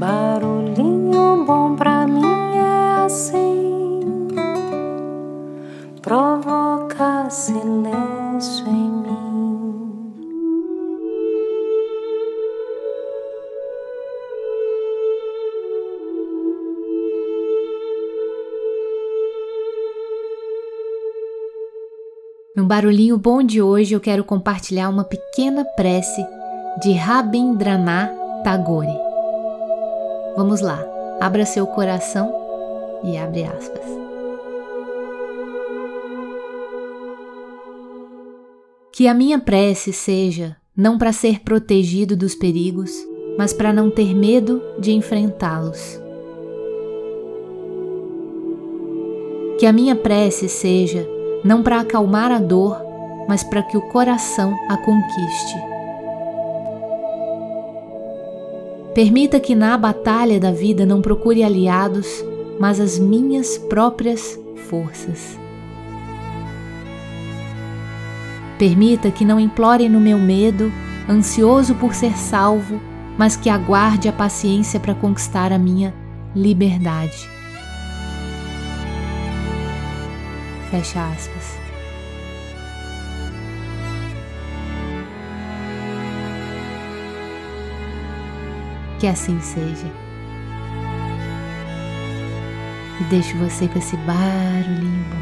Barulhinho bom pra mim é assim, provoca silêncio em mim. No barulhinho bom de hoje eu quero compartilhar uma pequena prece de Rabindranath Tagore. Vamos lá, abra seu coração e abre aspas. Que a minha prece seja não para ser protegido dos perigos, mas para não ter medo de enfrentá-los. Que a minha prece seja não para acalmar a dor, mas para que o coração a conquiste. Permita que na batalha da vida não procure aliados, mas as minhas próprias forças. Permita que não implore no meu medo, ansioso por ser salvo, mas que aguarde a paciência para conquistar a minha liberdade. Fecha aspas. Que assim seja. E deixo você com esse barulhinho bom.